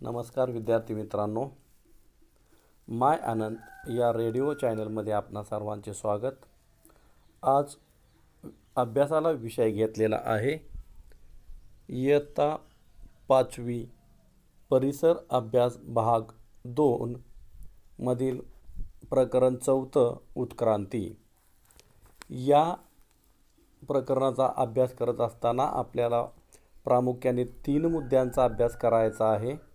नमस्कार विद्यार्थी मित्रांनो. माय आनंद या रेडिओ चॅनलमध्ये आपणा सर्वांचे स्वागत. आज अभ्यासाला विषय घेतलेला आहे. इयत्ता पाचवी परिसर अभ्यास भाग दोन मधील प्रकरण चौथं उत्क्रांती. या प्रकरणाचा अभ्यास करत असताना आपल्याला प्रामुख्याने तीन मुद्द्यांचा अभ्यास करायचा आहे.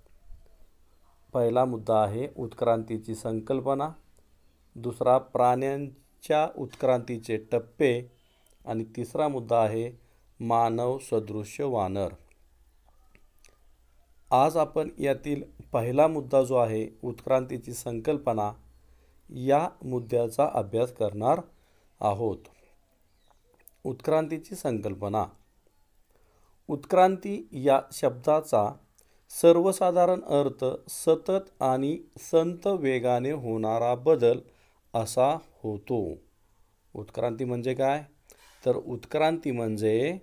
पहिला मुद्दा आहे उत्क्रांतीची संकल्पना. दुसरा प्राण्यांच्या उत्क्रांतीचे टप्पे. आणि तिसरा मुद्दा आहे मानव सदृश्य वानर. आज आपण यातील पहिला मुद्दा जो आहे उत्क्रांतीची संकल्पना या मुद्द्याचा अभ्यास करणार आहोत. उत्क्रांतीची संकल्पना. उत्क्रांती या शब्दाचा सर्वसाधारण अर्थ सतत आणि संत वेगाने होणारा बदल असा होतो. उत्क्रांती म्हणजे काय? तर उत्क्रांती म्हणजे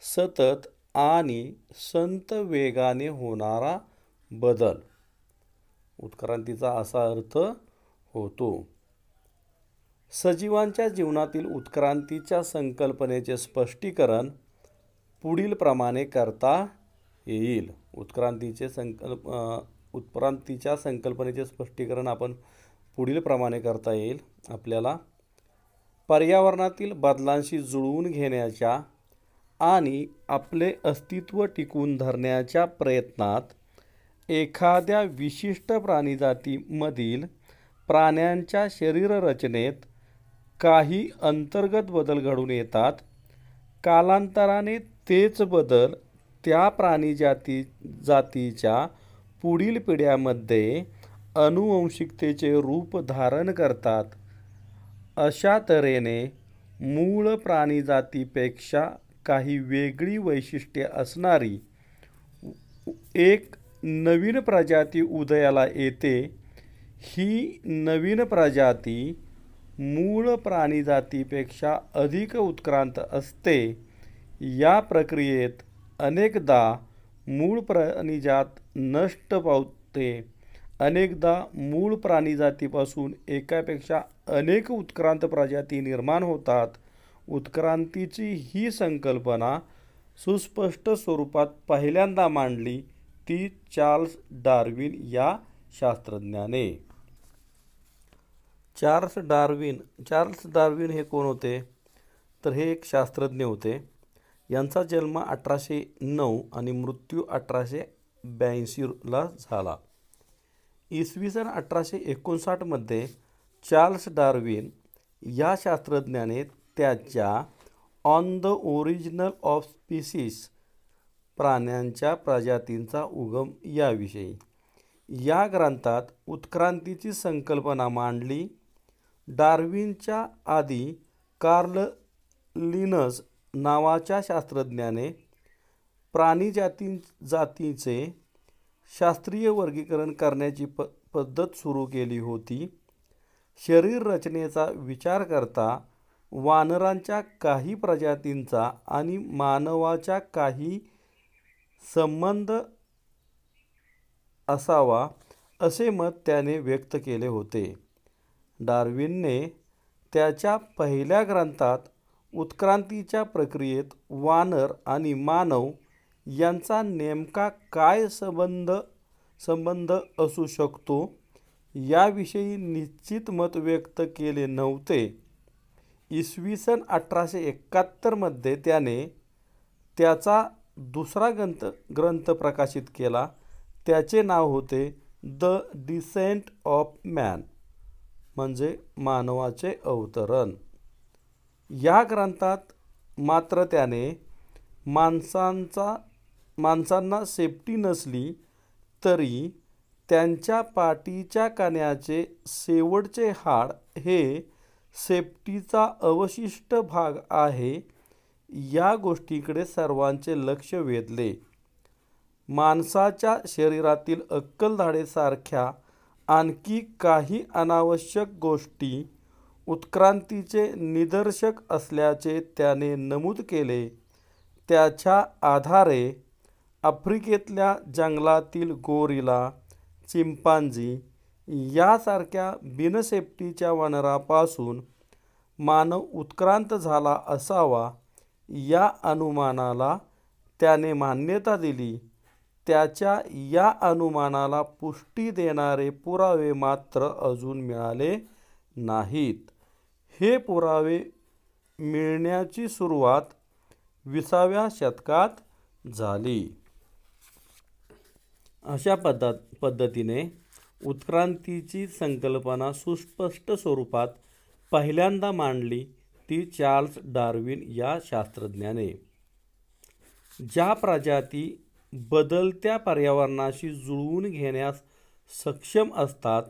सतत आणि संत वेगाने होणारा बदल. उत्क्रांतीचा असा अर्थ होतो. सजीवांच्या जीवनातील उत्क्रांतीच्या संकल्पनेचे स्पष्टीकरण पुढील प्रमाणे करता येईल. उत्क्रांतीचे संकल्प उत्क्रांतीच्या संकल्पनेचे स्पष्टीकरण आपण पुढील प्रमाणे करता येईल. आपल्याला पर्यावरणातील बदलांशी जुळवून घेण्याच्या आणि आपले अस्तित्व टिकून धरण्याच्या प्रयत्नात एखाद्या विशिष्ट प्राणीजातीमधील प्राण्यांच्या शरीररचनेत काही अंतर्गत बदल घडून येतात. कालांतराने तेच बदल त्या प्राणी जाती जातीच्या पुढील पिढ्यामध्ये अनुवंशिकतेचे रूप धारण करतात. अशा तऱ्हेने मूळ प्राणीजातीपेक्षा काही वेगळी वैशिष्ट्ये असणारी एक नवीन प्रजाती उदयाला येते. ही नवीन प्रजाती मूळ प्राणीजातीपेक्षा अधिक उत्क्रांत असते. या प्रक्रियेत अनेकदा मूळ प्राणीजात नष्ट पावते. अनेकदा मूळ प्राणीजातीपासून एकापेक्षा अनेक उत्क्रांत प्रजाती निर्माण होतात. उत्क्रांतीची ही संकल्पना सुस्पष्ट स्वरूपात पहिल्यांदा मांडली ती चार्ल्स डार्विन या शास्त्रज्ञाने. चार्ल्स डार्विन चार्ल्स डार्विन हे कोण होते? तर हे एक शास्त्रज्ञ होते. यांचा जन्म अठराशे नऊ आणि मृत्यू अठराशे ब्याऐंशीला झाला. इसवी सन अठराशे एकोणसाठमध्ये चार्ल्स डार्विन या शास्त्रज्ञाने त्याच्या on the original of species प्राण्यांच्या प्रजातींचा उगम याविषयी. या ग्रंथात उत्क्रांतीची संकल्पना मांडली. डार्विनच्या आधी कार्ल लिनस नावाच्या शास्त्रज्ञाने प्राणीजाती जातीचे शास्त्रीय वर्गीकरण करण्याची प पद्धत सुरू केली होती. शरीर रचनेचा विचार करता वानरांच्या काही प्रजातींचा आणि मानवाच्या काही संबंध असावा असे मत त्याने व्यक्त केले होते. डार्विनने त्याच्या पहिल्या ग्रंथात उत्क्रांतीच्या प्रक्रियेत वानर आणि मानव यांचा नेमका काय संबंध संबंध असू शकतो याविषयी निश्चित मत व्यक्त केले नव्हते. इसवी सन अठराशे एकाहत्तरमध्ये त्याने त्याचा दुसरा ग्रंथ ग्रंथ प्रकाशित केला. त्याचे नाव होते द डिसेंट ऑफ मॅन म्हणजे मानवाचे अवतरण. या ग्रंथात मात्र त्याने माणसांचा माणसांना सेफ्टी नसली तरी त्यांच्या पाठीच्या कण्याचे शेवटचे हाड हे सेफ्टीचा अवशिष्ट भाग आहे या गोष्टीकडे सर्वांचे लक्ष वेधले. माणसाच्या शरीरातील अक्कलधाडेसारख्या आणखी काही अनावश्यक गोष्टी उत्क्रांतीचे निदर्शक असल्याचे त्याने नमूद केले. त्याच्या आधारे आफ्रिकेतल्या जंगलातील गोरिला चिंपांझी यासारख्या बिनसेफ्टीच्या वनरापासून मानव उत्क्रांत झाला असावा या अनुमानाला त्याने मान्यता दिली. त्याच्या या अनुमानाला पुष्टी देणारे पुरावे मात्र अजून मिळाले नाहीत. हे पुरावे मिळण्याची सुरुवात विसाव्या शतकात झाली. अशा पद्धत पद्धतीने उत्क्रांतीची संकल्पना सुस्पष्ट स्वरूपात पहिल्यांदा मांडली ती चार्ल्स डार्विन या शास्त्रज्ञाने. ज्या प्रजाती बदलत्या पर्यावरणाशी जुळवून घेण्यास सक्षम असतात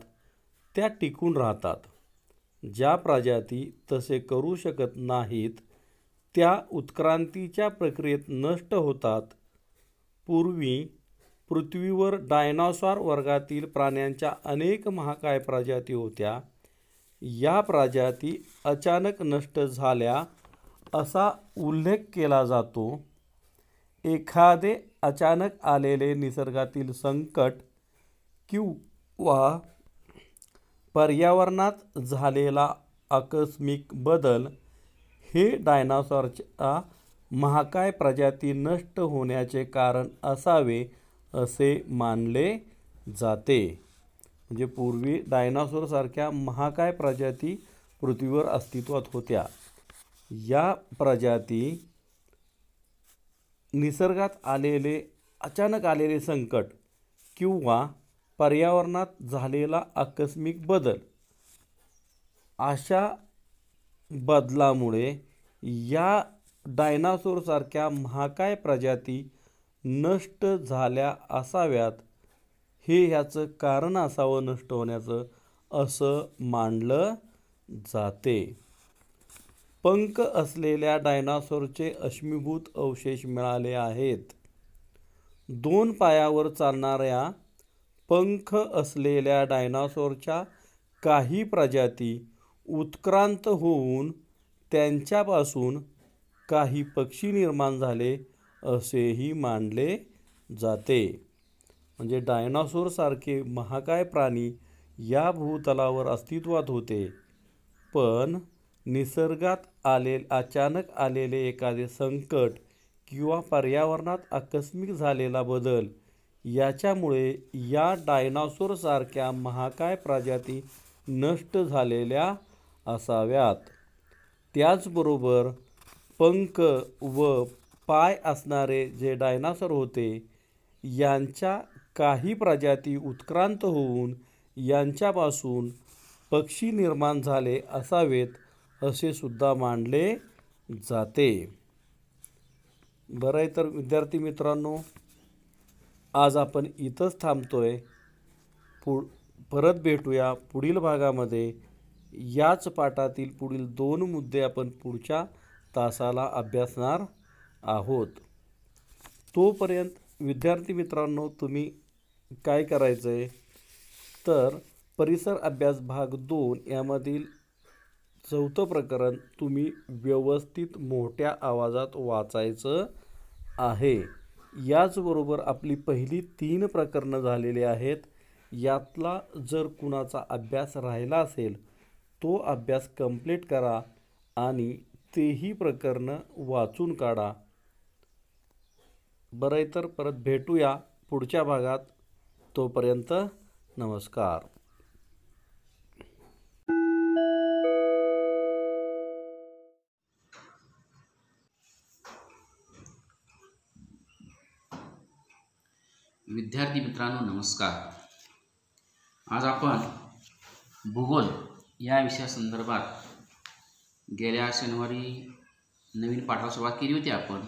त्या टिकून राहतात. ज्या प्रजाती तसे करू शकत नाहीत त्या उत्क्रांतीच्या प्रक्रियेत नष्ट होतात. पूर्वी पृथ्वीवर डायनॉसॉर वर्गातील प्राण्यांच्या अनेक महाकाय प्रजाती होत्या. या प्रजाती अचानक नष्ट झाल्या असा उल्लेख केला जातो. एखादे अचानक आलेले निसर्गातील संकट किंवा पर्यावरणात झालेला आकस्मिक बदल हे डायनासॉरच्या महाकाय प्रजाती नष्ट होण्याचे कारण असावे असे मानले जाते. म्हणजे पूर्वी डायनासोरसारख्या महाकाय प्रजाती पृथ्वीवर अस्तित्वात होत्या. या प्रजाती निसर्गात आलेले अचानक आलेले संकट किंवा पर्यावरणात झालेला आकस्मिक बदल. अशा बदलामुळे या डायनासोरसारख्या महाकाय प्रजाती नष्ट झाल्या असाव्यात. हे ह्याचं कारण असावं नष्ट होण्याचं असं मानलं जाते. पंख असलेल्या डायनासोरचे अश्मीभूत अवशेष मिळाले आहेत. दोन पायावर चालणाऱ्या पंख असलेल्या डायनासोरच्या काही प्रजाती उत्क्रांत होऊन त्यांच्यापासून काही पक्षी निर्माण झाले असेही मानले जाते. म्हणजे डायनासोरसारखे महाकाय प्राणी या भूतलावर अस्तित्वात होते. पण निसर्गात आले अचानक आलेले एखादे संकट किंवा पर्यावरणात आकस्मिक झालेला बदल याच्यामुळे या डायनासोरसारख्या महाकाय प्रजाती नष्ट झालेल्या असाव्यात. त्याचबरोबर पंख व पाय असणारे जे डायनासोर होते यांच्या काही प्रजाती उत्क्रांत होऊन यांच्यापासून पक्षी निर्माण झाले असावेत असे सुद्धा मानले जाते. बरं आहे तर विद्यार्थी मित्रांनो आज आपण इथंच थांबतोय. पु परत भेटूया पुढील भागामध्ये. याच पाठातील पुढील दोन मुद्दे आपण पुढच्या तासाला अभ्यासणार आहोत. तोपर्यंत विद्यार्थी मित्रांनो तुम्ही काय करायचं आहे तर परिसर अभ्यास भाग दोन यामधील चौथं प्रकरण तुम्ही व्यवस्थित मोठ्या आवाजात वाचायचं आहे. याचबरोबर आपली पहिली तीन प्रकरणं झालेली आहेत. यातला जर कुणाचा अभ्यास राहिला असेल तो अभ्यास कंप्लीट करा आणि तेही प्रकरणं वाचून काढा. बरं आहे तर परत भेटूया पुढच्या भागात. तोपर्यंत नमस्कार. मित्रांनो नमस्कार. आज आपण भूगोल या विषयासंदर्भात गेल्या शनिवारी नवीन पाठाला सुरुवात केली होती आपण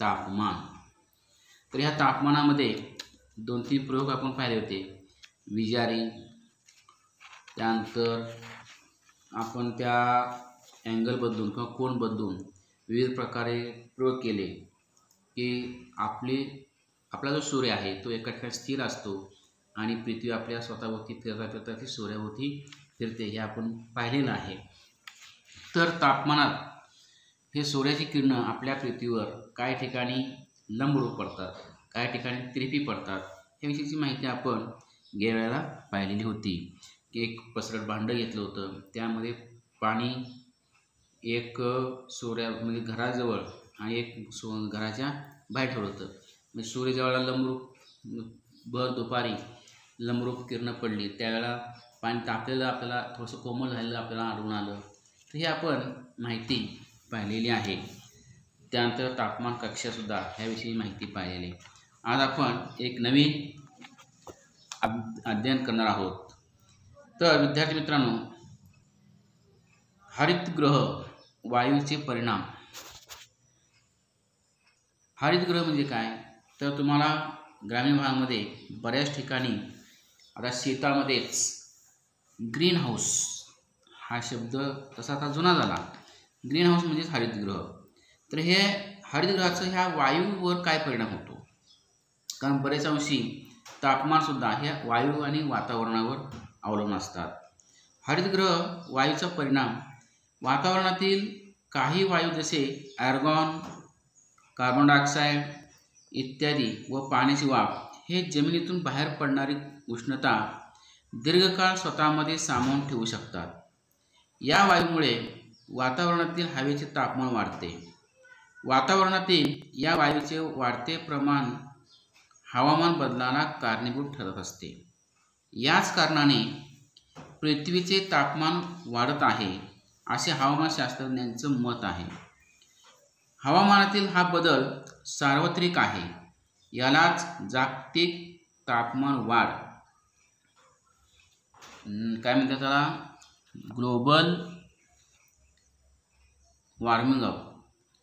तापमान. तर ह्या तापमानामध्ये दोन तीन प्रयोग आपण पाहिले होते. विजारी त्यानंतर आपण त्या अँगल बदलून किंवा कोण बदलून विविध प्रकारे प्रयोग केले की आपली आपला जो सूर्य आहे तो एका ठिकाणी स्थिर असतो आणि पृथ्वी आपल्या स्वतःभोवती फिरता फिरता ती सूर्याभोवती फिरते हे आपण पाहिलेलं आहे. तर तापमानात हे सूर्याची किरणं आपल्या पृथ्वीवर काय ठिकाणी लंबरूप पडतात काय ठिकाणी तिरपी पडतात ह्याविषयीची माहिती आपण गेल्याला पाहिलेली होती. की एक पसरट भांडं घेतलं होतं त्यामध्ये पाणी एक सूर्या म्हणजे घराजवळ आणि एक सो घराच्या बाहेर ठेवलं होतं. म्हणजे सूर्य ज्यावेळेला लंबरूप भर दुपारी लंबरूप किरणं पडली. त्यावेळेला पाणी तापलेलं आपल्याला थोडंसं कोमल झालेलं आपल्याला आढळून आलं. तर ही आपण माहिती पाहिलेली आहे. त्यानंतर तापमान कक्षासुद्धा ह्याविषयी माहिती पाहिलेली. आज आपण एक नवीन अध्ययन करणार आहोत. तर विद्यार्थी मित्रांनो हरितगृह वायूचे परिणाम. हरितगृह म्हणजे काय? तर तुम्हाला ग्रामीण भागामध्ये बऱ्याच ठिकाणी आता शेतामध्येच ग्रीन हाऊस हा शब्द तसा आता जुना झाला. ग्रीन हाऊस म्हणजेच हरितगृह. तर हे हरितगृहाचं ह्या वायूवर काय परिणाम होतो? कारण बरेच अंशी तापमानसुद्धा हे वायू आणि वातावरणावर अवलंबून असतात. हरितगृह वायूचा परिणाम वातावरणातील काही वायू जसे ॲर्गॉन कार्बन डायऑक्साईड इत्यादी व पाण्याची वाफ हे जमिनीतून बाहेर पडणारी उष्णता दीर्घकाळ स्वतःमध्ये सामावून ठेवू शकतात. या वायूमुळे वातावरणातील हवेचे तापमान वाढते. वातावरणातील या वायूचे वाढते प्रमाण हवामान बदलाला कारणीभूत ठरत असते. याच कारणाने पृथ्वीचे तापमान वाढत आहे असे हवामानशास्त्रज्ञांचं मत आहे. हवामानातील हा बदल सार्वत्रिक आहे. यालाच जागतिक तापमान वाढ. काय म्हणतात त्याला? ग्लोबल वॉर्मिंग अप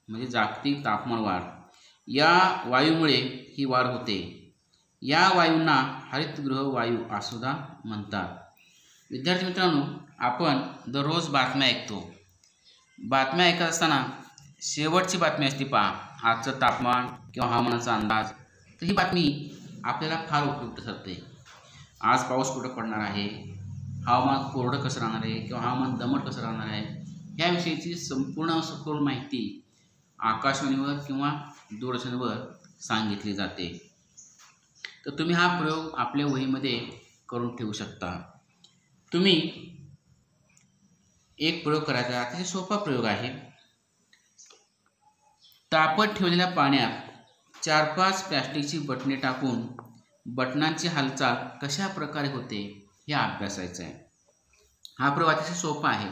म्हणजे जागतिक तापमान वाढ. या वायूमुळे ही वाढ होते. या वायूंना हरितगृह वायू असुद्धा म्हणतात. विद्यार्थी मित्रांनो आपण दररोज बातम्या ऐकतो. बातम्या ऐकत असताना शेवटची बातमी असते पहा. आजचं तापमान किंवा हवामानाचा अंदाज तर ही बातमी आपल्याला फार उपयुक्त ठरते. आज पाऊस कुठं पडणार आहे? हवामान कोरडं कसं राहणार आहे? किंवा हवामान दमट कसं राहणार आहे? ह्याविषयीची संपूर्ण सखोल माहिती आकाशवाणीवर किंवा दूरदर्शनवर सांगितली जाते. तर तुम्ही हा प्रयोग आपल्या वहीमध्ये करून ठेवू शकता. तुम्ही एक प्रयोग करायचा अतिशय सोपा प्रयोग आहे. तापत ठेवलेल्या पाण्यात चार पाच प्लॅस्टिकची बटणे टाकून बटनांची हालचाल कशा प्रकारे होते हे अभ्यासायचं आहे. हा प्रयोग अतिशय सोपा आहे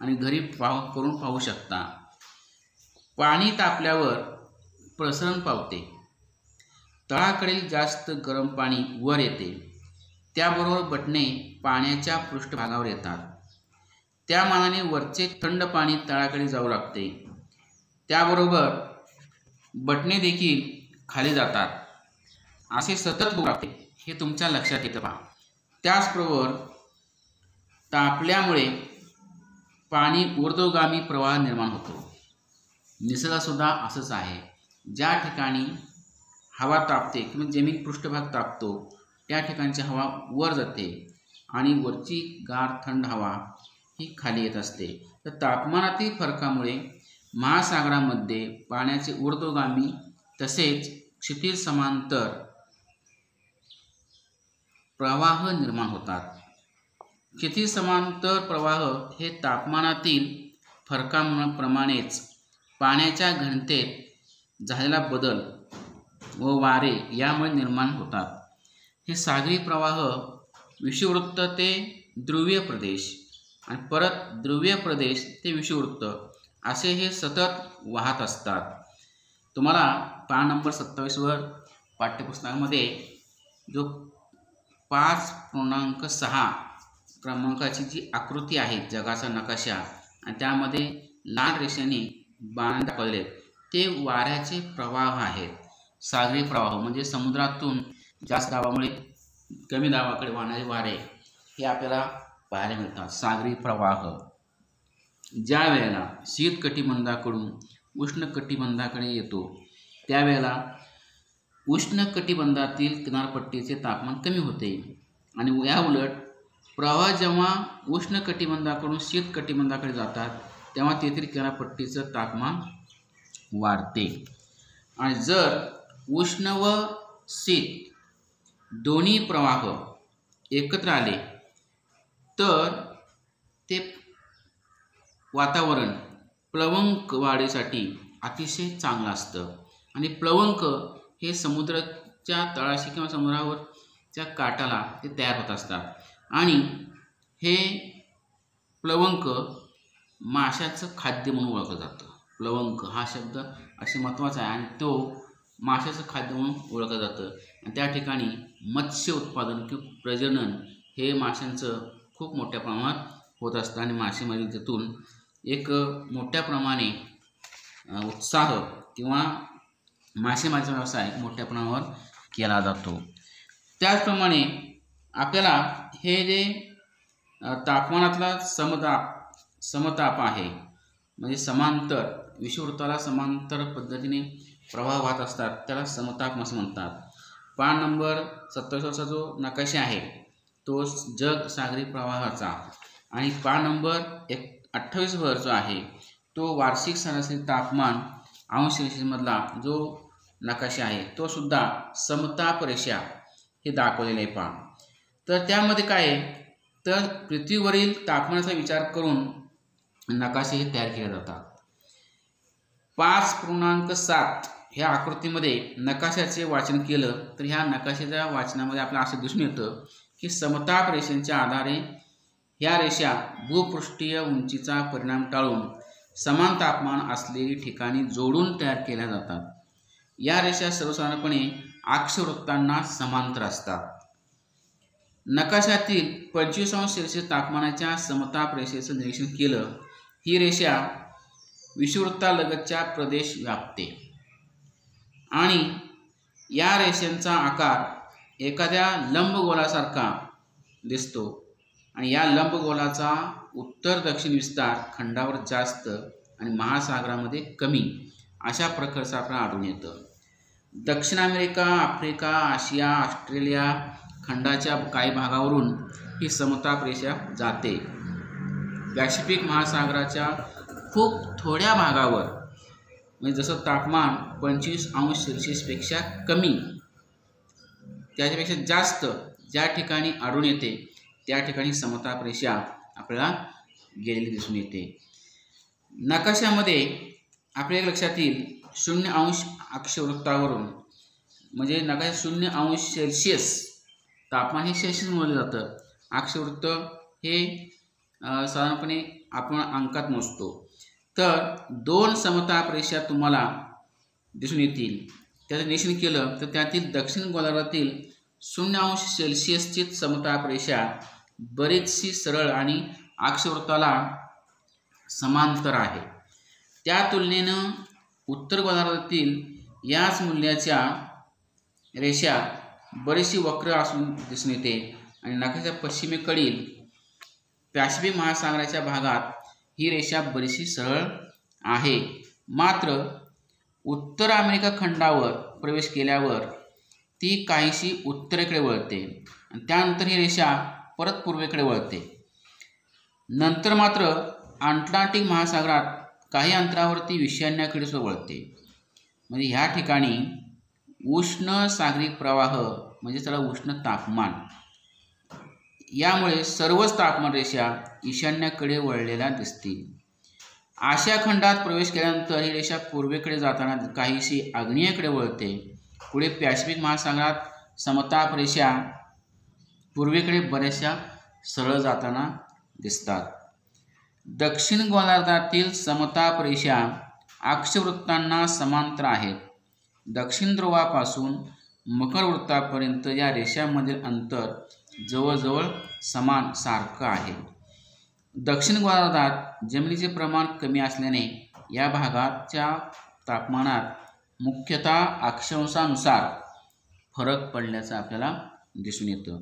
आणि घरी पाव करून पाहू शकता. पाणी तापल्यावर प्रसरण पावते. तळाकडील जास्त गरम पाणी वर येते. त्याबरोबर बटणे पाण्याच्या पृष्ठभागावर येतात. त्या मानाने वरचे थंड पाणी तळाकडे जाऊ लागते. त्याबरोबर बटणे देखील खाली जातात. असे सतत होऊ लागते हे तुमच्या लक्षात येतं पहा. त्याचबरोबर तापल्यामुळे पाणी ऊर्ध्वगामी प्रवाह निर्माण होतो. निसर्गासुद्धा असंच आहे. ज्या ठिकाणी हवा तापते किंवा जमीन पृष्ठभाग तापतो त्या ठिकाणची हवा वर जाते आणि वरची गार थंड हवा ही खाली येत असते. तर तापमानातील फरकामुळे महासागरामध्ये पाण्याचे ऊर्ध्वगामी तसेच क्षितिज समांतर प्रवाह निर्माण होतात. क्षितिज समांतर प्रवाह हे तापमानातील फरकाप्रमाणेच पाण्याच्या घनतेत झालेला बदल व वारे यामुळे निर्माण होतात. हे सागरी प्रवाह विषुववृत्त ते ध्रुवीय प्रदेश आणि परत ध्रुवीय प्रदेश ते विषुववृत्त असे हे सतत वाहत असतात. तुम्हाला पान नंबर सत्तावीसवर पाठ्यपुस्तकामध्ये जो पाच पूर्णांक सहा क्रमांकाची जी आकृती आहे जगाचा नकाशा आणि त्यामध्ये लाल रेषेने बाण दाखवलेले आहेत ते वाऱ्याचे प्रवाह आहेत. सागरी प्रवाह म्हणजे समुद्रातून जास्त दाबामुळे कमी दाबाकडे वाहणारे वारे हे आपल्याला पाहायला मिळतात. सागरी प्रवाह. ज्या वेळेला शीतकटिबंधाकडून उष्णकटिबंधाकडे उष्ण कटिबंधाकडे येतो त्यावेळेला उष्ण कटिबंधातील किनारपट्टीचे तापमान कमी होते. आणि याउलट प्रवाह जेव्हा उष्णकटिबंधाकडून शीतकटिबंधाकडे शीत कटिबंधाकडे जातात तेव्हा तेथील किनारपट्टीचं तापमान वाढते. आणि जर उष्ण व शीत दोन्ही प्रवाह एकत्र आले तर ते वातावरण प्लवंक वाढीसाठी अतिशय चांगलं असतं. आणि प्लवंक हे समुद्राच्या तळाशी किंवा समुद्रावरच्या काठाला ते तयार होत असतात. आणि हे प्लवंक माशाचं खाद्य म्हणून ओळखलं जातं. प्लवंक हा शब्द असे महत्त्वाचा आहे आणि तो माशाचं खाद्य म्हणून ओळखलं जातं. आणि त्या ठिकाणी मत्स्य उत्पादन किंवा प्रजनन हे माशांचं खूप मोठ्या प्रमाणात होत असतं. आणि मासेमारी त्यातून एक मोठ्या प्रमाणे उत्साह किंवा मासेमारीचा व्यवसाय मोठ्या प्रमाणावर केला जातो. त्याचप्रमाणे आपल्याला हे जे तापमानातला समताप समताप आहे म्हणजे समांतर विषुवृत्ताला समांतर पद्धतीने प्रवाह वाहत असतात त्याला समताप असं म्हणतात. पान नंबर सत्तावीसचा जो नकाशा आहे तो जग सागरी प्रवाहाचा. आणि पान नंबर एक अठ्ठावीसवर जो आहे तो वार्षिक सरासरी तापमान अंश सेल्सिअसमधला जो नकाशा आहे तो सुद्धा समताप रेषा हे दाखवलेलं आहे पहा. तर त्यामध्ये काय आहे? तर पृथ्वीवरील तापमानाचा विचार करून नकाशे हे तयार केले जातात. पाच पूर्णांक सात ह्या आकृतीमध्ये नकाशाचे वाचन केलं तर ह्या नकाशाच्या वाचनामध्ये आपल्याला असं दिसून येतं की समताप रेषेच्या आधारे ह्या रेषा भूपृष्ठीय उंचीचा परिणाम टाळून समान तापमान असलेली ठिकाणी जोडून तयार केल्या जातात. या रेषा सर्वसाधारणपणे अक्षवृत्तांना समांतर असतात. नकाशातील पंचवीस अंश सेल्सिअस तापमानाच्या समताप रेषेचं निरीक्षण केलं ही रेषा विषुवृत्तालगतच्या प्रदेश व्यापते. आणि या रेषांचा आकार एखाद्या लंबगोलासारखा दिसतो. आणि या लंबगोलाचा उत्तर दक्षिण विस्तार खंडावर जास्त आणि महासागरामध्ये कमी अशा प्रकारचं आपल्याला आढळून येतं. दक्षिण अमेरिका आफ्रिका आशिया ऑस्ट्रेलिया खंडाच्या काही भागावरून ही समताप रेषा जाते. पॅसिफिक महासागराच्या खूप थोड्या भागावर म्हणजे जसं तापमान पंचवीस अंश सेल्सिअसपेक्षा कमी त्याच्यापेक्षा जास्त ज्या ठिकाणी आढळून येते त्या ठिकाणी समताप रेषा आपल्याला गेलेली दिसून येते. नकाशामध्ये आपल्या लक्षातील लक्षात येईल शून्य अंश अक्षवृत्तावरून म्हणजे नकाशा शून्य अंश सेल्सिअस तापमान हे सेल्सिअस मोजलं जातं. अक्षवृत्त हे साधारणपणे आपण अंकात मोजतो. तर दोन समताप रेषा तुम्हाला दिसून येतील. त्याचं निरीक्षण केलं तर त्यातील दक्षिण गोलार्धातील शून्य अंश सेल्सिअसची समताप रेषा बरीचशी सरळ आणि अक्षवृत्ताला समांतर आहे. त्या तुलनेनं उत्तर गोलार्धातील याच मूल्याच्या रेषा बरीचशी वक्र असून दिसून येते. आणि नकाशाच्या पश्चिमेकडील पॅसिफिक महासागराच्या भागात ही रेषा बरीचशी सरळ आहे. मात्र उत्तर अमेरिका खंडावर प्रवेश केल्यावर ती काहीशी उत्तरेकडे वळते. आणि त्यानंतर ही रेषा परत पूर्वेकडे वळते. नंतर मात्र अटलांटिक महासागरात काही अंतरावरती ईशान्याकडे वळते. म्हणजे ह्या ठिकाणी उष्ण सागरी प्रवाह म्हणजे त्याला उष्ण तापमान यामुळे सर्वच तापमान रेषा ईशान्याकडे वळलेल्या दिसतील. आशिया खंडात प्रवेश केल्यानंतर ही रेषा पूर्वेकडे जाताना काहीशी आग्नेयेकडे वळते. पुढे पॅसिफिक महासागरात समताप रेषा पूर्वेकडे बऱ्याचशा सरळ जाताना दिसतात. दक्षिण गोलार्धातील समताप रेषा अक्षवृत्तांना समांतर आहेत. दक्षिण ध्रुवापासून मकर वृत्तापर्यंत या रेषांमधील अंतर जवळजवळ समान सारखं आहे. दक्षिण गोलार्धात जमिनीचे प्रमाण कमी असल्याने या भागाच्या तापमानात मुख्यतः अक्षांशानुसार फरक पडल्याचं आपल्याला दिसून येतं.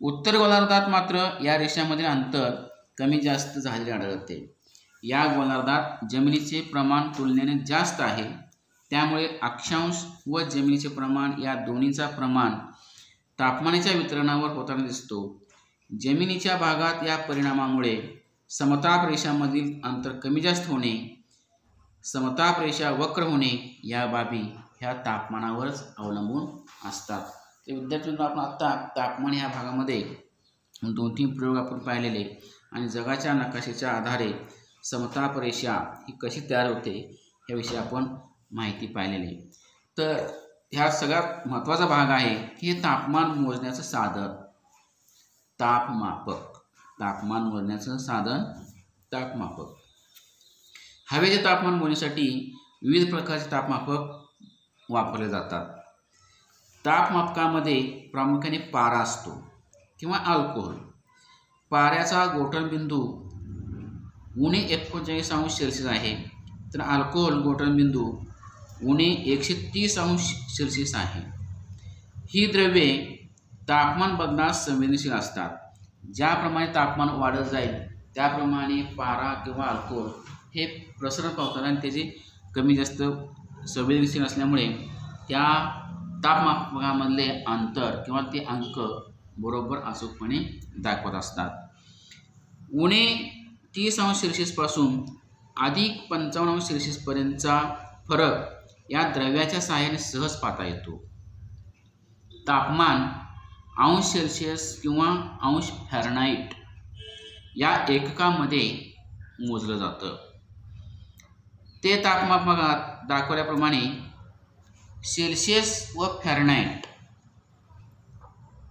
उत्तर गोलार्धात मात्र या रेषामधील अंतर कमी जास्त झालेले आढळते. या गोलार्धात जमिनीचे प्रमाण तुलनेने जास्त आहे. त्यामुळे अक्षांश व जमिनीचे प्रमाण या दोन्हीचा प्रमाण तापमानाच्या वितरणावर होताना दिसतो. जमिनीच्या भागात या परिणामामुळे समताप रेषामधील अंतर कमी जास्त होणे समताप रेषा वक्र होणे या बाबी ह्या तापमानावरच अवलंबून असतात. ते विद्यार्थ्यांना आपण आत्ता तापमान ह्या भागामध्ये दोन तीन प्रयोग आपण पाहिलेले. आणि जगाच्या नकाशेच्या आधारे समताप रेषा ही कशी तयार होते ह्याविषयी आपण माहिती पाहिलेली. तर ह्या सगळ्यात महत्त्वाचा भाग आहे की हे तापमान मोजण्याचं साधन. तापमापक. तापमान मोजण्याचं साधन तापमापक. हवेचे तापमान मोजण्यासाठी विविध प्रकारचे तापमापक वापरले जातात. तापमापकामध्ये प्रामुख्याने पारा असतो किंवा अल्कोहोल. पाऱ्याचा गोठणबिंदू उणे एकोणचाळीस अंश सेल्सिअस आहे तर अल्कोहोल गोठणबिंदू उणे एकशे तीस अंश सेल्सिअस आहे. ही द्रव्ये तापमान बदलास संवेदनशील असतात. ज्याप्रमाणे तापमान वाढत जाईल त्याप्रमाणे पारा किंवा अल्कोहोल हे प्रसरण पावतात आणि त्याचे कमी जास्त संवेदनशील असल्यामुळे त्या तापमापकामधले अंतर किंवा ते अंक बरोबर अचूकपणे दाखवत असतात. उणे तीस अंश सेल्सिअसपासून अधिक पंचावन्न अंश सेल्सिअसपर्यंतचा फरक या द्रव्याच्या सहाय्याने सहज पाहता येतो. तापमान अंश सेल्सिअस किंवा अंश फॅरनाईट या एककामध्ये मोजलं जातं. ते तापमापकात दाखवल्याप्रमाणे सेल्सिअस व फॅरनाईट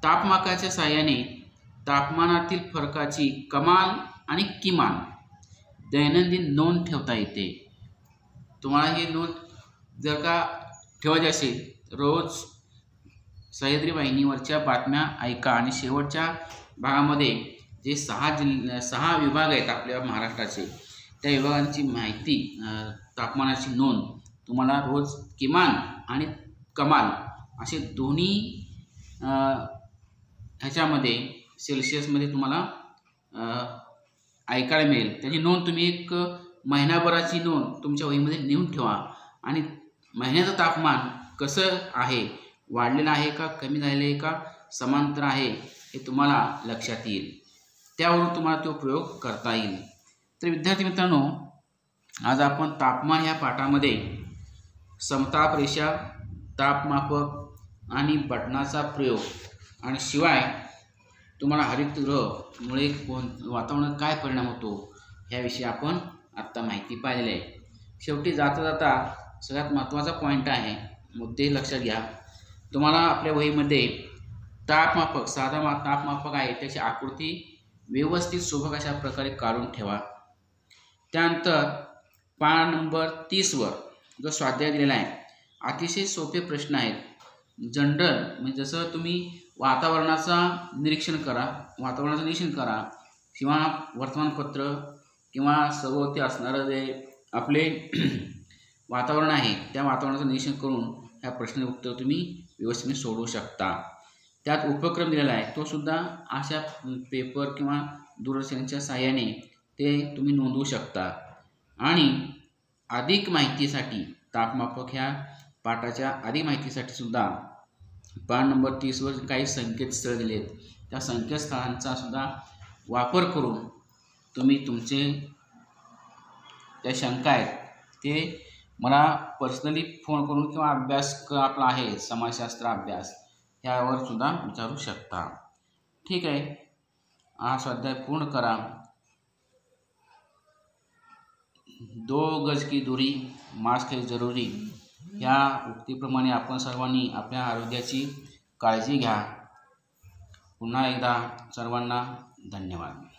तापमाकाच्या साहाय्याने तापमानातील फरकाची कमाल आणि किमान दैनंदिन नोंद ठेवता येते. तुम्हाला ही नोंद जर का ठेवायची असेल रोज सह्याद्री वाहिनीवरच्या बातम्या ऐका आणि शेवटच्या भागामध्ये जे सहा जिल्ह सहा विभाग आहेत आपल्या महाराष्ट्राचे त्या विभागांची माहिती तापमानाची नोंद तुम्हाला रोज किमान आणि कमाल असे दोन्ही ह्याच्यामध्ये सेल्सिअसमध्ये तुम्हाला ऐकायला मिळेल. त्याची नोंद तुम्ही एक महिनाभराची नोंद तुमच्या वहीमध्ये नेऊन ठेवा. आणि महिन्याचं तापमान कसं आहे? वाढलेलं आहे का? कमी झालेलं आहे का? समांतर आहे? हे तुम्हाला लक्षात येईल. त्यावरून तुम्हाला तो प्रयोग करता येईल. तर विद्यार्थी मित्रांनो आज आपण तापमान ह्या पाठामध्ये समताप रेषा तापमापक आणि बटनाचा प्रयोग आणि शिवाय तुम्हाला हरितगृहमुळे कोण वातावरणात काय परिणाम होतो ह्याविषयी आपण आत्ता माहिती पाहिलेली आहे. शेवटी जाता जाता सगळ्यात महत्त्वाचा पॉईंट आहे मुद्दे लक्षात घ्या. तुम्हाला आपल्या वहीमध्ये तापमापक साधा मा तापमापक आहे त्याची आकृती व्यवस्थित सुबक अशा प्रकारे काढून ठेवा. त्यानंतर पान नंबर तीसवर जो स्वाध्याय दिलेला आहे अतिशय सोपे प्रश्न आहेत. जनरल म्हणजे जसं तुम्ही वातावरणाचा निरीक्षण करा वातावरणाचं निरीक्षण करा किंवा वर्तमानपत्र किंवा सभोवती असणारं जे आपले वातावरण आहे त्या वातावरणाचं निरीक्षण करून ह्या प्रश्न उत्तर तुम्ही व्यवस्थित म्हणजे सोडवू शकता. त्यात उपक्रम दिलेला आहे तो सुद्धा अशा पेपर किंवा दूरदर्शनच्या साहाय्याने ते तुम्ही नोंदवू शकता. आणि अधिक माहितीसाठी तापमापक ह्या पाठाच्या अधिक माहितीसाठी सुद्धा पान नंबर तीसवर काही संकेतस्थळ दिले आहेत त्या संकेतस्थळांचा सुद्धा वापर करून तुम्ही तुमचे त्या शंका आहेत ते मला पर्सनली फोन करून किंवा अभ्यास क आपला आहे समाजशास्त्र अभ्यास ह्यावर सुद्धा विचारू शकता. ठीक आहे. हा स्वाध्याय पूर्ण करा. दो गज की दूरी मास्क है जरुरी. ह्या उक्तीप्रमाणे आपण सर्वांनी आपल्या आरोग्याची काळजी घ्या. पुन्हा एकदा सर्वांना धन्यवाद.